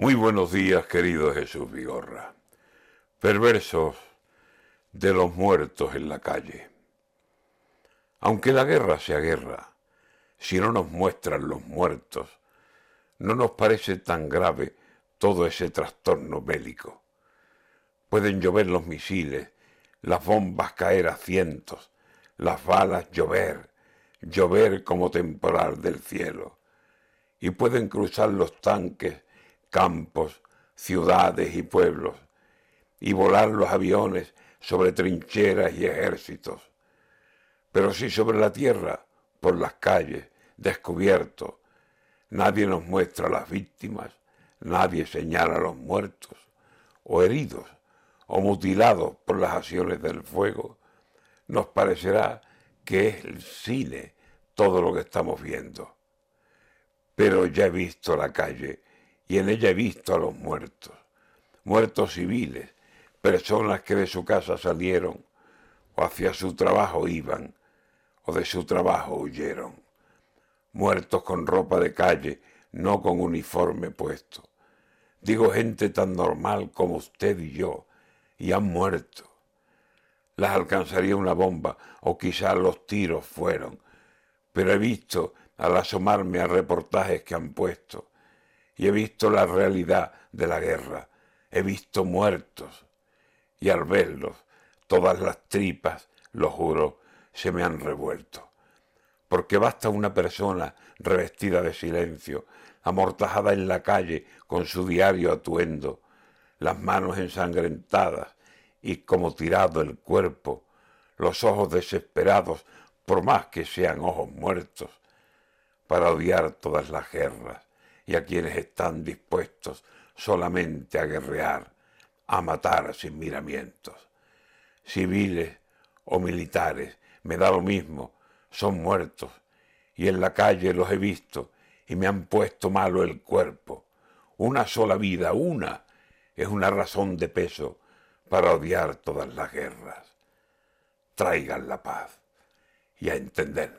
Muy buenos días, querido Jesús Vigorra. Perversos de los muertos en la calle. Aunque la guerra sea guerra, si no nos muestran los muertos, no nos parece tan grave todo ese trastorno bélico. Pueden llover los misiles, las bombas caer a cientos, las balas llover, llover como temporal del cielo. Y pueden cruzar los tanques campos, ciudades y pueblos, y volar los aviones sobre trincheras y ejércitos. Pero si sobre la tierra, por las calles, descubierto, nadie nos muestra las víctimas, nadie señala los muertos, o heridos, o mutilados por las acciones del fuego, nos parecerá que es el cine todo lo que estamos viendo. Pero ya he visto la calle y en ella he visto a los muertos, muertos civiles, personas que de su casa salieron o hacia su trabajo iban o de su trabajo huyeron, muertos con ropa de calle, no con uniforme puesto. Digo gente tan normal como usted y yo, y han muerto. Las alcanzaría una bomba o quizás los tiros fueron, pero he visto al asomarme a reportajes que han puesto y he visto la realidad de la guerra, he visto muertos, y al verlos, todas las tripas, lo juro, se me han revuelto. Porque basta una persona revestida de silencio, amortajada en la calle con su diario atuendo, las manos ensangrentadas y como tirado el cuerpo, los ojos desesperados, por más que sean ojos muertos, para odiar todas las guerras y a quienes están dispuestos solamente a guerrear, a matar sin miramientos. Civiles o militares, me da lo mismo, son muertos, y en la calle los he visto y me han puesto malo el cuerpo. Una sola vida, una, es una razón de peso para odiar todas las guerras. Traigan la paz y a entendernos.